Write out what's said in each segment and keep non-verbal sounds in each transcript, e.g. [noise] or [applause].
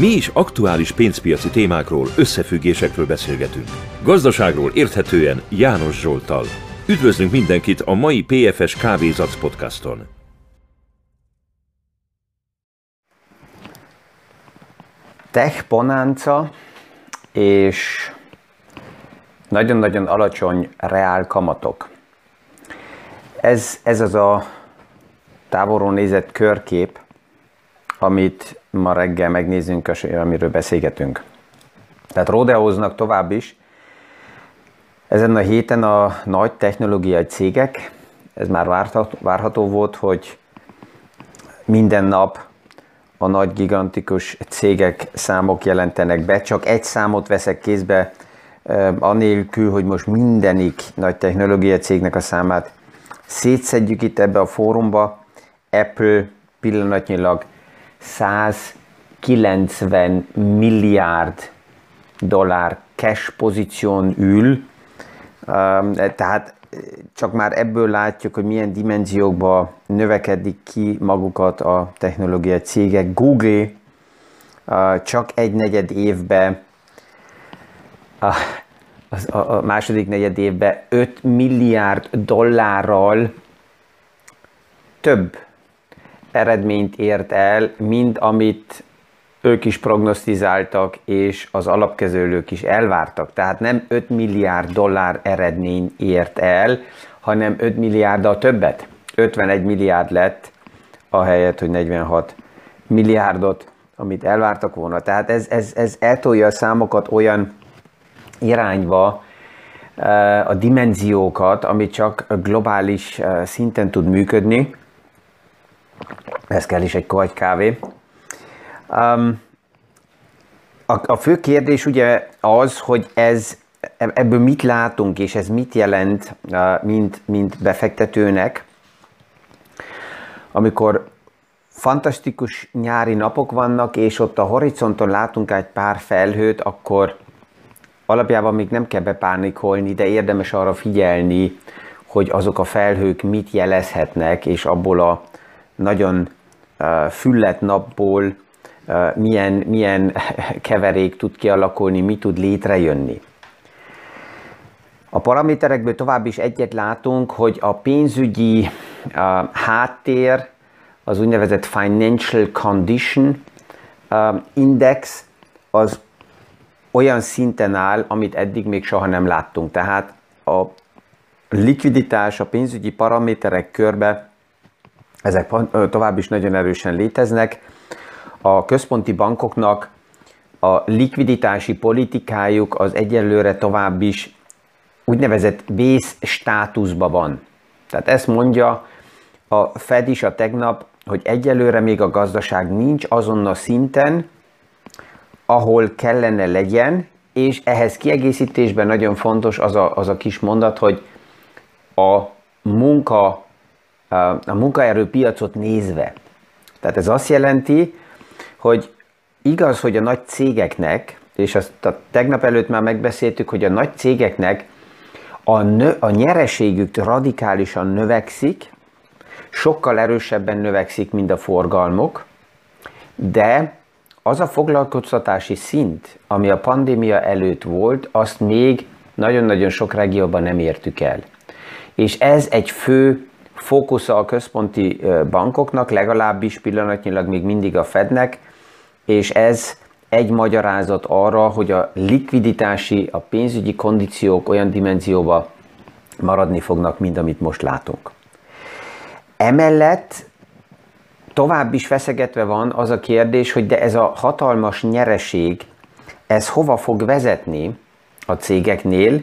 Mi is aktuális pénzpiaci témákról, összefüggésekről beszélgetünk. Gazdaságról érthetően János Zsoltal. Üdvözlünk mindenkit a mai PFS Kávézac podcaston. Tech bonanza és nagyon-nagyon alacsony reál kamatok. Ez, ez az a távolról nézett körkép, amit ma reggel megnézzünk, amiről beszélgetünk. Tehát rodeóznak tovább is. Ezen a héten a nagy technológiai cégek, ez már várható, várható volt, hogy minden nap a nagy gigantikus cégek számok jelentenek be. Csak egy számot veszek kézbe, anélkül, hogy most mindenik nagy technológiai cégnek a számát szétszedjük itt ebbe a fórumba. Apple pillanatnyilag 190 milliárd dollár cash pozíción ül, tehát csak már ebből látjuk, hogy milyen dimenziókba növekedik ki magukat a technológiai cégek. Google csak egy negyed évben, a második negyed évben 5 milliárd dollárral több eredményt ért el, mint amit ők is prognosztizáltak, és az alapkezőlők is elvártak. Tehát nem 5 milliárd dollár eredmény ért el, hanem 5 milliárddal többet. 51 milliárd lett, ahelyett, hogy 46 milliárdot, amit elvártak volna. Tehát ez, ez, ez eltolja a számokat olyan irányba, eh, a dimenziókat, ami csak globális eh, szinten tud működni, ez kell is egy kohagy kávé. Um, a, a fő kérdés ugye az, hogy ez, ebből mit látunk, és ez mit jelent, mint, mint befektetőnek, amikor fantasztikus nyári napok vannak, és ott a horizonton látunk egy pár felhőt, akkor alapjában még nem kell bepánikolni, de érdemes arra figyelni, hogy azok a felhők mit jelezhetnek, és abból a nagyon füllet napból milyen, milyen [laughs] keverék tud kialakulni, mi tud létrejönni. A paraméterekből tovább is egyet látunk, hogy a pénzügyi háttér, az úgynevezett Financial Condition Index, az olyan szinten áll, amit eddig még soha nem láttunk. Tehát a likviditás, a pénzügyi paraméterek körbe ezek tovább is nagyon erősen léteznek. A központi bankoknak a likviditási politikájuk az egyelőre tovább is úgynevezett vész státuszban van. Tehát ezt mondja a Fed is a tegnap, hogy egyelőre még a gazdaság nincs azon a szinten, ahol kellene legyen, és ehhez kiegészítésben nagyon fontos az a, az a kis mondat, hogy a munka a munkaerőpiacot nézve. Tehát ez azt jelenti, hogy igaz, hogy a nagy cégeknek, és azt a tegnap előtt már megbeszéltük, hogy a nagy cégeknek a, nö, a nyereségük radikálisan növekszik, sokkal erősebben növekszik, mint a forgalmuk, de az a foglalkoztatási szint, ami a pandémia előtt volt, azt még nagyon-nagyon sok regióban nem értük el. És ez egy fő fókusza a központi bankoknak, legalábbis pillanatnyilag még mindig a Fednek, és ez egy magyarázat arra, hogy a likviditási, a pénzügyi kondíciók olyan dimenzióba maradni fognak, mint amit most látunk. Emellett tovább is feszegetve van az a kérdés, hogy de ez a hatalmas nyereség, ez hova fog vezetni a cégeknél,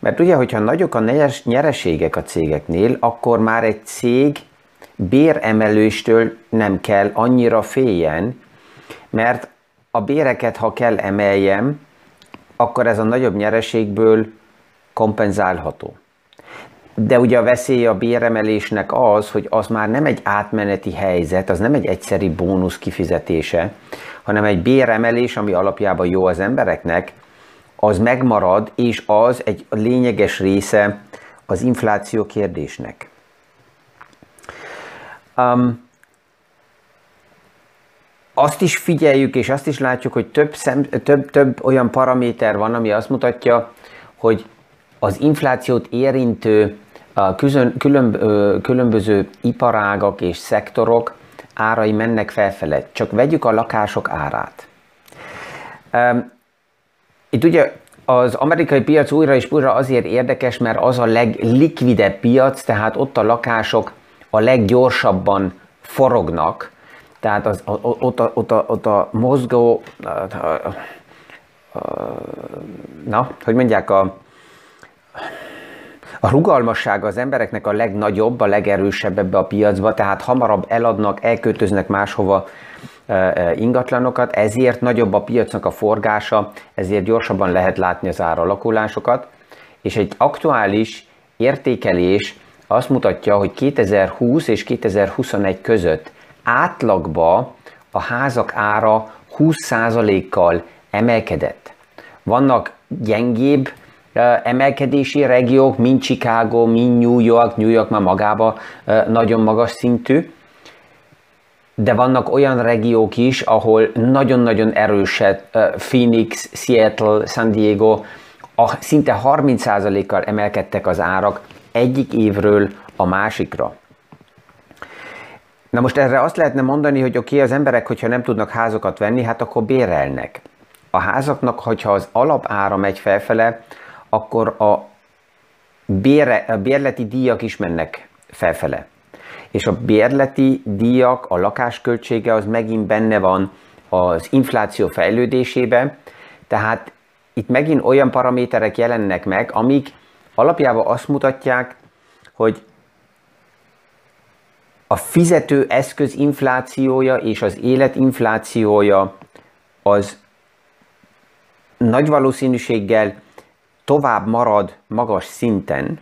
mert ugye, hogyha nagyok a nyereségek a cégeknél, akkor már egy cég béremelőstől nem kell annyira féljen, mert a béreket, ha kell emeljem, akkor ez a nagyobb nyereségből kompenzálható. De ugye a veszély a béremelésnek az, hogy az már nem egy átmeneti helyzet, az nem egy egyszeri bónusz kifizetése, hanem egy béremelés, ami alapjában jó az embereknek, az megmarad, és az egy lényeges része az infláció kérdésnek. Um, azt is figyeljük, és azt is látjuk, hogy több, szem, több, több olyan paraméter van, ami azt mutatja, hogy az inflációt érintő a külön, különböző iparágak és szektorok árai mennek felfele. Csak vegyük a lakások árát. Itt ugye az amerikai piac újra és újra azért érdekes, mert az a leglikvidebb piac, tehát ott a lakások a leggyorsabban forognak, tehát az, ott, a, ott, a, ott a mozgó, na, hogy mondják, a, a rugalmassága az embereknek a legnagyobb, a legerősebb ebbe a piacba, tehát hamarabb eladnak, elköltöznek máshova ingatlanokat, ezért nagyobb a piacnak a forgása, ezért gyorsabban lehet látni az áralakulásokat, és egy aktuális értékelés azt mutatja, hogy 2020 és 2021 között átlagba a házak ára 20%-kal emelkedett. Vannak gyengébb emelkedési regiók, mint Chicago, mint New York, New York már magába nagyon magas szintű, de vannak olyan regiók is, ahol nagyon-nagyon erőset Phoenix, Seattle, San Diego, a, szinte 30%-kal emelkedtek az árak egyik évről a másikra. Na most erre azt lehetne mondani, hogy oké, okay, az emberek, hogyha nem tudnak házakat venni, hát akkor bérelnek. A házaknak, hogyha az alapára megy felfele, akkor a, bére, a bérleti díjak is mennek felfele. És a bérleti díjak, a lakásköltsége az megint benne van az infláció fejlődésében, tehát itt megint olyan paraméterek jelennek meg, amik alapjában azt mutatják, hogy a fizető eszköz inflációja és az élet inflációja az nagy valószínűséggel tovább marad magas szinten.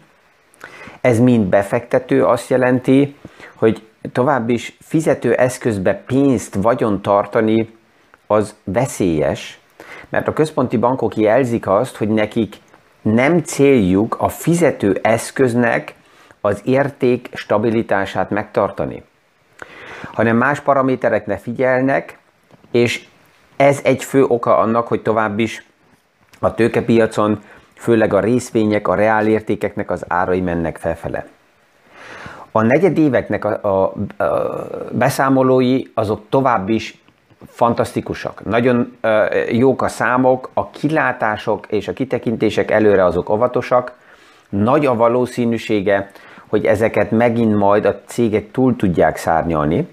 Ez mind befektető azt jelenti, hogy tovább is fizető eszközbe pénzt vagyon tartani az veszélyes, mert a központi bankok jelzik azt, hogy nekik nem céljuk a fizető eszköznek az érték stabilitását megtartani, hanem más paraméterekne figyelnek, és ez egy fő oka annak, hogy tovább is a tőkepiacon, főleg a részvények, a reálértékeknek az árai mennek felfele. A negyedéveknek a, a, a beszámolói azok tovább is fantasztikusak. Nagyon uh, jók a számok, a kilátások és a kitekintések előre azok óvatosak. Nagy a valószínűsége, hogy ezeket megint majd a cégek túl tudják szárnyalni.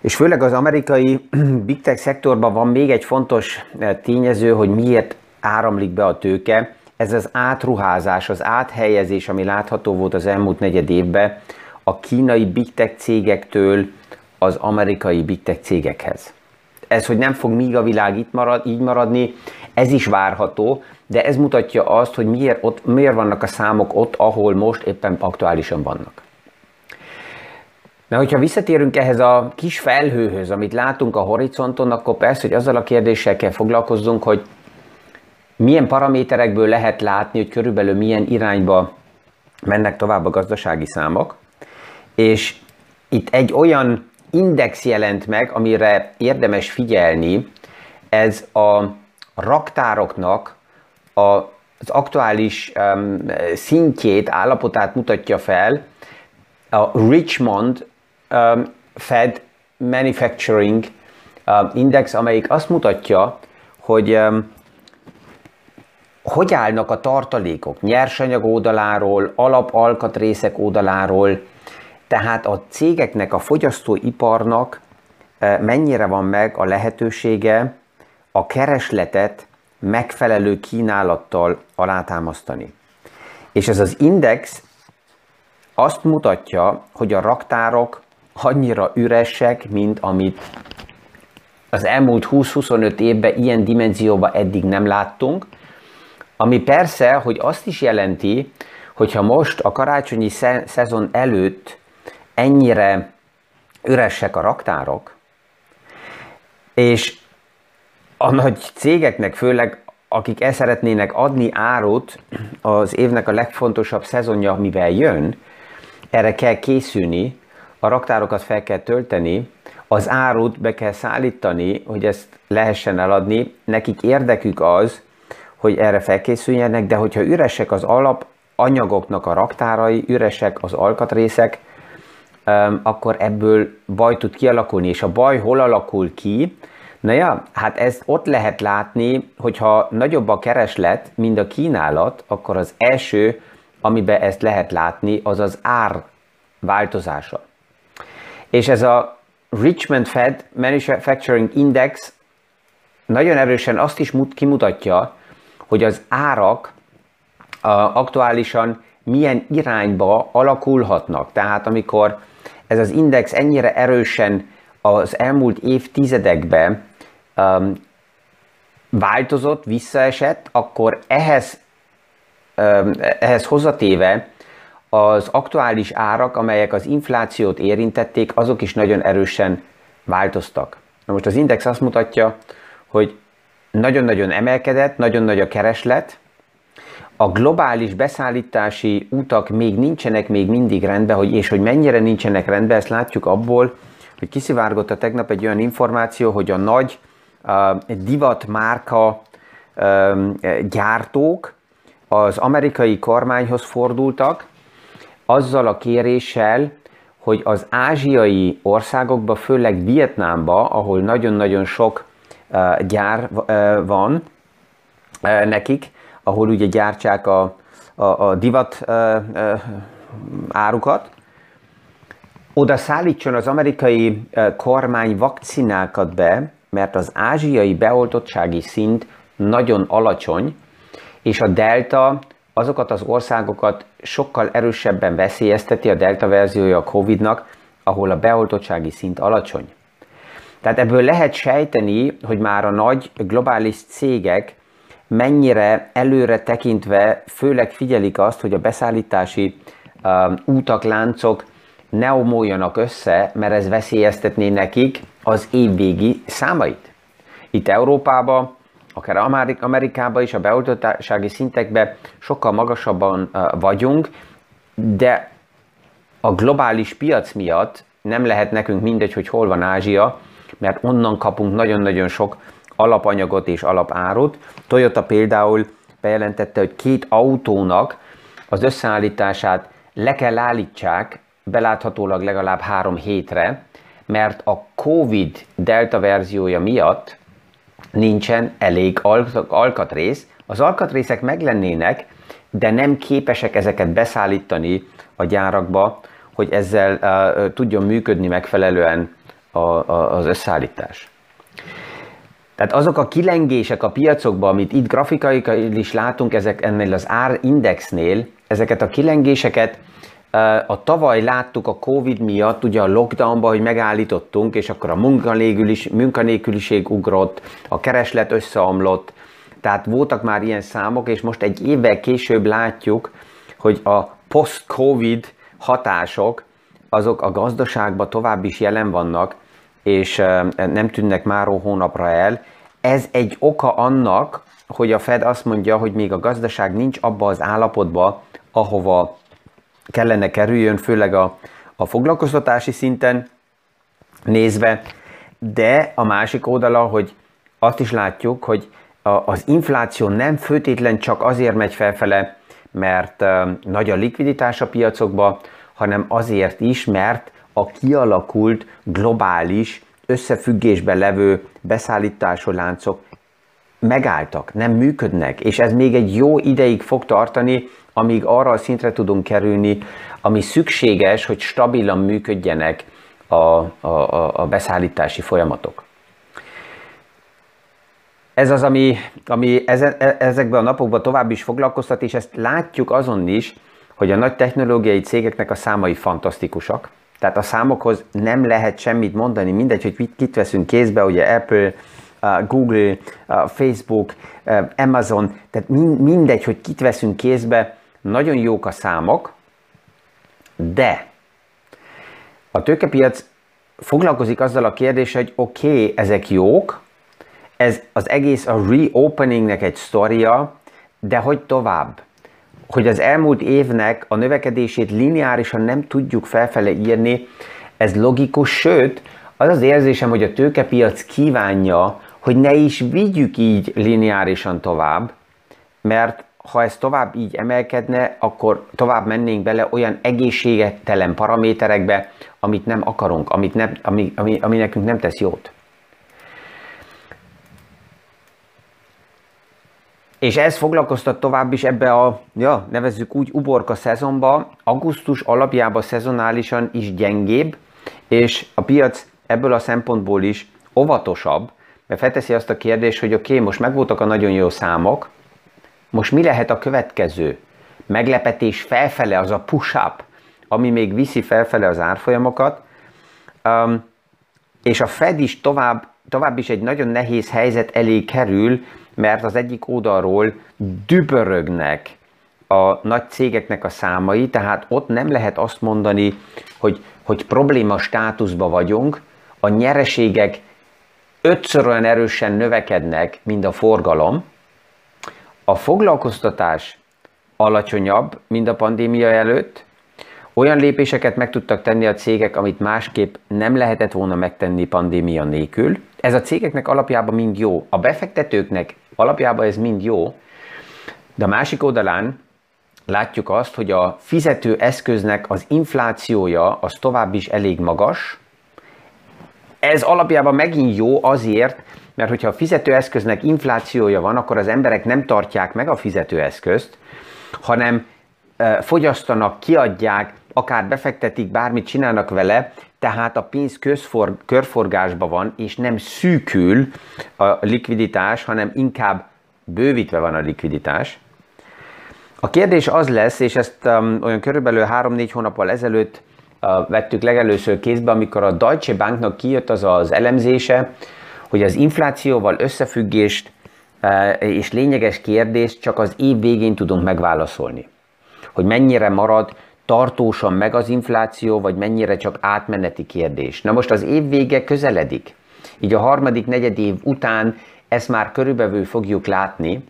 És főleg az amerikai [clears throat] big tech szektorban van még egy fontos tényező, hogy miért áramlik be a tőke. Ez az átruházás, az áthelyezés, ami látható volt az elmúlt negyed évben, a kínai big tech cégektől az amerikai big tech cégekhez. Ez, hogy nem fog míg a világ itt marad, így maradni, ez is várható, de ez mutatja azt, hogy miért, ott, miért vannak a számok ott, ahol most éppen aktuálisan vannak. Na, hogyha visszatérünk ehhez a kis felhőhöz, amit látunk a horizonton, akkor persze, hogy azzal a kérdéssel kell foglalkozzunk, hogy milyen paraméterekből lehet látni, hogy körülbelül milyen irányba mennek tovább a gazdasági számok, és itt egy olyan index jelent meg, amire érdemes figyelni, ez a raktároknak az aktuális um, szintjét, állapotát mutatja fel, a Richmond um, Fed Manufacturing um, Index, amelyik azt mutatja, hogy um, hogy állnak a tartalékok nyersanyag oldaláról, alapalkatrészek oldaláról, tehát a cégeknek, a fogyasztóiparnak e, mennyire van meg a lehetősége a keresletet megfelelő kínálattal alátámasztani. És ez az index azt mutatja, hogy a raktárok annyira üresek, mint amit az elmúlt 20-25 évben ilyen dimenzióban eddig nem láttunk, ami persze, hogy azt is jelenti, hogyha most a karácsonyi szezon előtt ennyire üresek a raktárok, és a nagy cégeknek, főleg akik el szeretnének adni árut az évnek a legfontosabb szezonja, mivel jön, erre kell készülni, a raktárokat fel kell tölteni, az árut be kell szállítani, hogy ezt lehessen eladni. Nekik érdekük az, hogy erre felkészüljenek, de hogyha üresek az alapanyagoknak a raktárai, üresek az alkatrészek, akkor ebből baj tud kialakulni. És a baj hol alakul ki? Na ja, hát ezt ott lehet látni, hogyha nagyobb a kereslet, mint a kínálat, akkor az első, amiben ezt lehet látni, az az ár változása. És ez a Richmond Fed Manufacturing Index nagyon erősen azt is kimutatja, hogy az árak aktuálisan milyen irányba alakulhatnak. Tehát amikor ez az index ennyire erősen az elmúlt évtizedekben um, változott, visszaesett, akkor ehhez, um, ehhez hozzatéve az aktuális árak, amelyek az inflációt érintették, azok is nagyon erősen változtak. Na most az index azt mutatja, hogy nagyon-nagyon emelkedett, nagyon nagy a kereslet, a globális beszállítási utak még nincsenek még mindig rendben, hogy, és hogy mennyire nincsenek rendben, ezt látjuk abból, hogy kiszivárgott a tegnap egy olyan információ, hogy a nagy uh, divat márka uh, gyártók az amerikai kormányhoz fordultak, azzal a kéréssel, hogy az ázsiai országokba, főleg Vietnámba, ahol nagyon-nagyon sok gyár van nekik, ahol ugye gyártsák a, a, a divat árukat, oda szállítson az amerikai kormány vakcinákat be, mert az ázsiai beoltottsági szint nagyon alacsony, és a delta azokat az országokat sokkal erősebben veszélyezteti a delta verziója a Covid-nak, ahol a beoltottsági szint alacsony. Tehát ebből lehet sejteni, hogy már a nagy globális cégek mennyire előre tekintve főleg figyelik azt, hogy a beszállítási uh, útak, láncok ne omoljanak össze, mert ez veszélyeztetné nekik az évvégi számait. Itt Európában, akár Amerikában is a beoltottsági szintekben sokkal magasabban vagyunk, de a globális piac miatt nem lehet nekünk mindegy, hogy hol van Ázsia, mert onnan kapunk nagyon-nagyon sok alapanyagot és alapárut. Toyota például bejelentette, hogy két autónak az összeállítását le kell állítsák beláthatólag legalább három hétre, mert a COVID delta verziója miatt nincsen elég alkatrész. Az alkatrészek meglennének, de nem képesek ezeket beszállítani a gyárakba, hogy ezzel uh, tudjon működni megfelelően a, a, az összeállítás. Tehát azok a kilengések a piacokban, amit itt grafikaikai is látunk ezek ennél az árindexnél, ezeket a kilengéseket a tavaly láttuk a Covid miatt, ugye a lockdownban, hogy megállítottunk, és akkor a munkanélküliség ugrott, a kereslet összeomlott, tehát voltak már ilyen számok, és most egy évvel később látjuk, hogy a post-Covid hatások, azok a gazdaságban tovább is jelen vannak, és nem tűnnek már hónapra el. Ez egy oka annak, hogy a Fed azt mondja, hogy még a gazdaság nincs abba az állapotba, ahova kellene kerüljön, főleg a, a foglalkoztatási szinten nézve, de a másik oldala, hogy azt is látjuk, hogy a, az infláció nem főtétlen csak azért megy felfele, mert uh, nagy a likviditás a piacokban, hanem azért is, mert a kialakult globális összefüggésben levő beszállítási láncok megálltak, nem működnek, és ez még egy jó ideig fog tartani, amíg arra a szintre tudunk kerülni, ami szükséges, hogy stabilan működjenek a, a, a beszállítási folyamatok. Ez az, ami, ami ezekben a napokban tovább is foglalkoztat, és ezt látjuk azon is, hogy a nagy technológiai cégeknek a számai fantasztikusak. Tehát a számokhoz nem lehet semmit mondani, mindegy, hogy kit veszünk kézbe, ugye Apple, Google, Facebook, Amazon, tehát mindegy, hogy kit veszünk kézbe, nagyon jók a számok, de a tőkepiac foglalkozik azzal a kérdéssel, hogy oké, okay, ezek jók, ez az egész a reopeningnek egy sztoria, de hogy tovább? Hogy az elmúlt évnek a növekedését lineárisan nem tudjuk felfele írni, Ez logikus, sőt, az az érzésem, hogy a tőkepiac kívánja, hogy ne is vigyük így lineárisan tovább, mert ha ez tovább így emelkedne, akkor tovább mennénk bele olyan egészségetelen paraméterekbe, amit nem akarunk, amit nem, ami, ami, ami nekünk nem tesz jót. És ez foglalkoztat tovább is ebbe a, ja, nevezzük úgy, uborka szezonba, augusztus alapjában szezonálisan is gyengébb, és a piac ebből a szempontból is óvatosabb, mert felteszi azt a kérdést, hogy oké, okay, most megvoltak a nagyon jó számok, most mi lehet a következő? Meglepetés felfele, az a push-up, ami még viszi felfele az árfolyamokat, um, és a Fed is tovább, tovább is egy nagyon nehéz helyzet elé kerül, mert az egyik oldalról dübörögnek a nagy cégeknek a számai, tehát ott nem lehet azt mondani, hogy, hogy probléma státuszba vagyunk, a nyereségek ötször olyan erősen növekednek, mint a forgalom, a foglalkoztatás alacsonyabb, mint a pandémia előtt, olyan lépéseket meg tudtak tenni a cégek, amit másképp nem lehetett volna megtenni pandémia nélkül. Ez a cégeknek alapjában mind jó. A befektetőknek alapjában ez mind jó, de a másik oldalán látjuk azt, hogy a fizető eszköznek az inflációja az tovább is elég magas. Ez alapjában megint jó azért, mert hogyha a fizetőeszköznek inflációja van, akkor az emberek nem tartják meg a fizetőeszközt, hanem fogyasztanak, kiadják, akár befektetik, bármit csinálnak vele, tehát a pénz közfor, körforgásban van, és nem szűkül a likviditás, hanem inkább bővítve van a likviditás. A kérdés az lesz, és ezt um, olyan körülbelül 3-4 hónappal ezelőtt uh, vettük legelőször kézbe, amikor a Deutsche Banknak kijött az az elemzése, hogy az inflációval összefüggést uh, és lényeges kérdést csak az év végén tudunk megválaszolni. Hogy mennyire marad tartósan meg az infláció, vagy mennyire csak átmeneti kérdés. Na most az év vége közeledik. Így a harmadik negyed év után ezt már körülbelül fogjuk látni,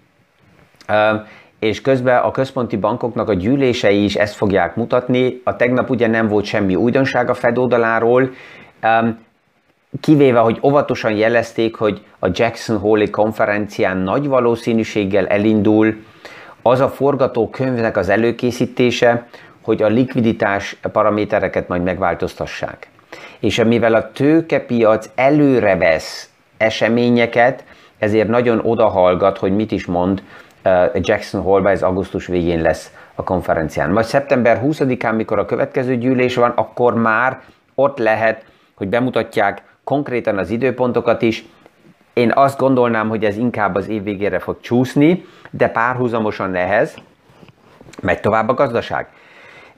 és közben a központi bankoknak a gyűlései is ezt fogják mutatni. A tegnap ugye nem volt semmi újdonság a Fed oldaláról, kivéve, hogy óvatosan jelezték, hogy a Jackson Hole konferencián nagy valószínűséggel elindul az a forgatókönyvnek az előkészítése, hogy a likviditás paramétereket majd megváltoztassák. És mivel a tőkepiac előre vesz eseményeket, ezért nagyon odahallgat, hogy mit is mond uh, Jackson Hole, ez augusztus végén lesz a konferencián. Majd szeptember 20-án, mikor a következő gyűlés van, akkor már ott lehet, hogy bemutatják konkrétan az időpontokat is. Én azt gondolnám, hogy ez inkább az év végére fog csúszni, de párhuzamosan nehez, megy tovább a gazdaság.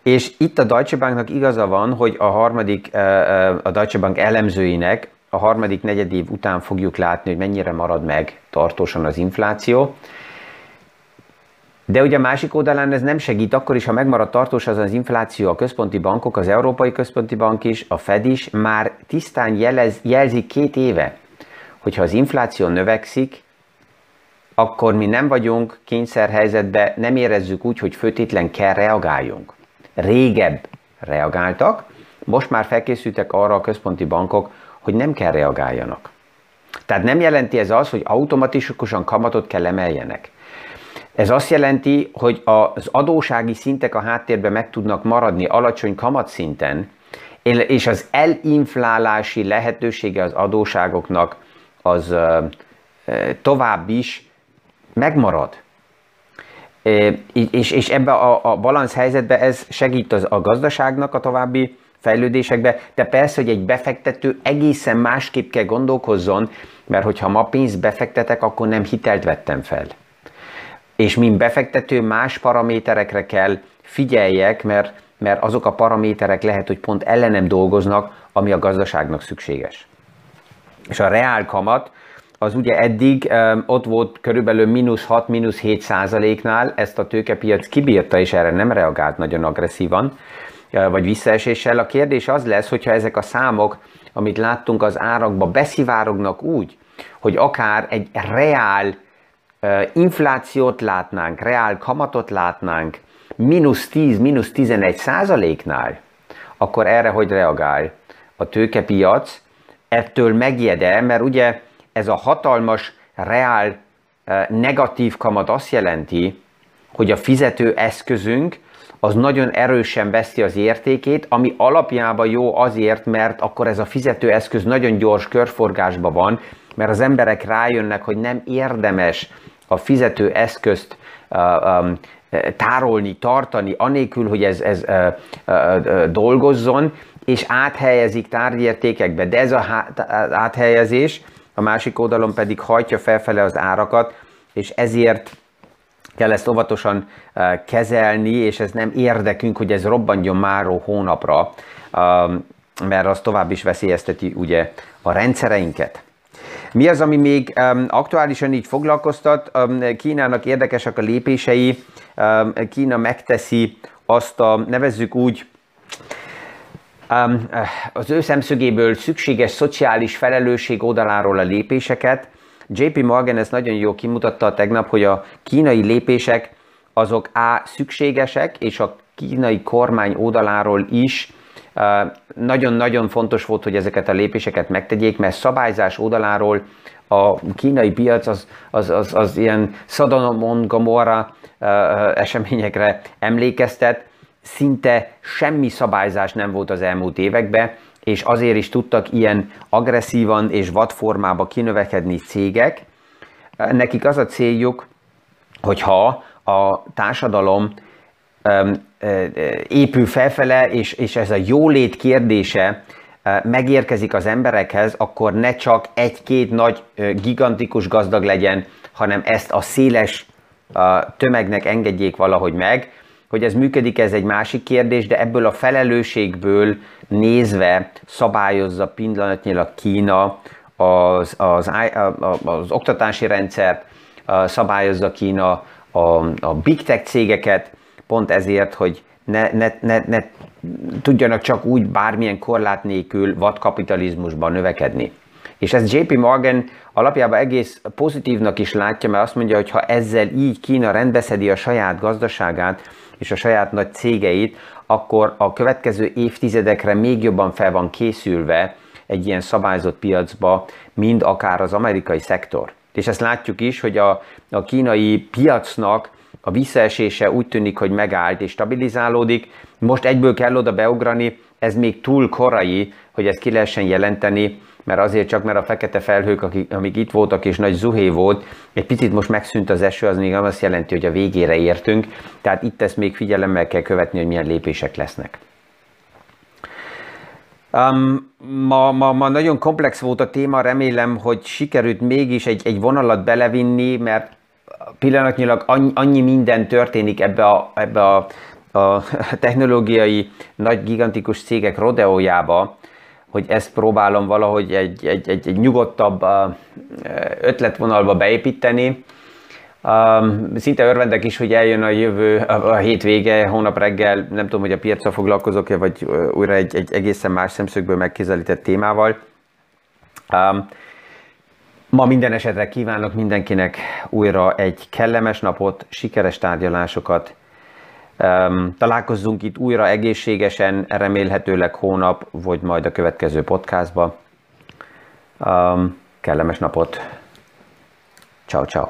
És itt a Deutsche Banknak igaza van, hogy a harmadik, a Deutsche Bank elemzőinek a harmadik negyed év után fogjuk látni, hogy mennyire marad meg tartósan az infláció. De ugye a másik oldalán ez nem segít, akkor is, ha megmarad tartós az az infláció, a központi bankok, az Európai Központi Bank is, a Fed is már tisztán jelez, jelzik két éve, hogyha az infláció növekszik, akkor mi nem vagyunk kényszerhelyzetben, nem érezzük úgy, hogy főtétlen kell reagáljunk régebb reagáltak, most már felkészültek arra a központi bankok, hogy nem kell reagáljanak. Tehát nem jelenti ez az, hogy automatikusan kamatot kell emeljenek. Ez azt jelenti, hogy az adósági szintek a háttérben meg tudnak maradni alacsony kamatszinten, és az elinflálási lehetősége az adóságoknak az tovább is megmarad. És, és ebbe a, a balansz helyzetbe ez segít az, a gazdaságnak a további fejlődésekbe, de persze, hogy egy befektető egészen másképp kell gondolkozzon, mert hogyha ma pénzt befektetek, akkor nem hitelt vettem fel. És mint befektető más paraméterekre kell figyeljek, mert, mert azok a paraméterek lehet, hogy pont ellenem dolgoznak, ami a gazdaságnak szükséges. És a reál kamat az ugye eddig ott volt körülbelül mínusz 6, mínusz 7 százaléknál, ezt a tőkepiac kibírta, és erre nem reagált nagyon agresszívan, vagy visszaeséssel. A kérdés az lesz, hogyha ezek a számok, amit láttunk az árakba, beszivárognak úgy, hogy akár egy reál inflációt látnánk, reál kamatot látnánk, mínusz 10, mínusz 11 százaléknál, akkor erre hogy reagál a tőkepiac ettől megjed -e, mert ugye ez a hatalmas, reál negatív kamat azt jelenti, hogy a fizető eszközünk az nagyon erősen veszi az értékét, ami alapjában jó azért, mert akkor ez a fizetőeszköz nagyon gyors körforgásba van, mert az emberek rájönnek, hogy nem érdemes a fizetőeszközt uh, um, tárolni, tartani, anélkül, hogy ez, ez uh, dolgozzon, és áthelyezik tárgyértékekbe. De ez a áthelyezés a másik oldalon pedig hajtja felfele az árakat, és ezért kell ezt óvatosan eh, kezelni, és ez nem érdekünk, hogy ez robbanjon máró hónapra, um, mert az tovább is veszélyezteti ugye a rendszereinket. Mi az, ami még um, aktuálisan így foglalkoztat? Kínának érdekesek a lépései. Kína megteszi azt a, nevezzük úgy, az ő szemszögéből szükséges szociális felelősség oldaláról a lépéseket, JP Morgan ezt nagyon jól kimutatta tegnap, hogy a kínai lépések azok A szükségesek, és a kínai kormány oldaláról is. Nagyon-nagyon fontos volt, hogy ezeket a lépéseket megtegyék, mert szabályzás oldaláról a kínai piac az, az, az, az ilyen Szadonomon Gomorra eseményekre emlékeztet, szinte semmi szabályzás nem volt az elmúlt években, és azért is tudtak ilyen agresszívan és vadformába kinövekedni cégek. Nekik az a céljuk, hogyha a társadalom épül felfele, és, és ez a jólét kérdése megérkezik az emberekhez, akkor ne csak egy-két nagy, gigantikus gazdag legyen, hanem ezt a széles tömegnek engedjék valahogy meg, hogy ez működik, ez egy másik kérdés, de ebből a felelősségből nézve szabályozza pillanatnyilag Kína az, az, az, oktatási rendszert, szabályozza Kína a, a big tech cégeket, pont ezért, hogy ne, ne, ne, ne tudjanak csak úgy bármilyen korlát nélkül vadkapitalizmusban növekedni. És ezt JP Morgan alapjában egész pozitívnak is látja, mert azt mondja, hogy ha ezzel így Kína rendbeszedi a saját gazdaságát, és a saját nagy cégeit, akkor a következő évtizedekre még jobban fel van készülve egy ilyen szabályzott piacba, mint akár az amerikai szektor. És ezt látjuk is, hogy a, a kínai piacnak a visszaesése úgy tűnik, hogy megállt és stabilizálódik. Most egyből kell oda beugrani, ez még túl korai, hogy ezt ki lehessen jelenteni, mert azért csak, mert a fekete felhők, akik, amik itt voltak és nagy zuhé volt, egy picit most megszűnt az eső, az még nem azt jelenti, hogy a végére értünk, tehát itt ezt még figyelemmel kell követni, hogy milyen lépések lesznek. Um, ma, ma, ma nagyon komplex volt a téma, remélem, hogy sikerült mégis egy, egy vonalat belevinni, mert pillanatnyilag annyi, annyi minden történik ebbe a, ebbe a, a technológiai nagy gigantikus cégek rodeójába, hogy ezt próbálom valahogy egy, egy, egy, egy nyugodtabb ötletvonalba beépíteni. Szinte örvendek is, hogy eljön a jövő, a hétvége, hónap reggel, nem tudom, hogy a piacra foglalkozok-e, vagy újra egy, egy egészen más szemszögből megközelített témával. Ma minden esetre kívánok mindenkinek újra egy kellemes napot, sikeres tárgyalásokat, találkozzunk itt újra egészségesen, remélhetőleg hónap, vagy majd a következő podcastba. Kellemes napot! Ciao, ciao!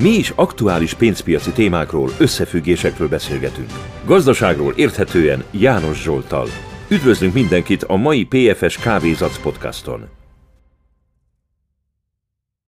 Mi is aktuális pénzpiaci témákról, összefüggésekről beszélgetünk. Gazdaságról érthetően János Zsoltal. Üdvözlünk mindenkit a mai PFS Kávézac podcaston!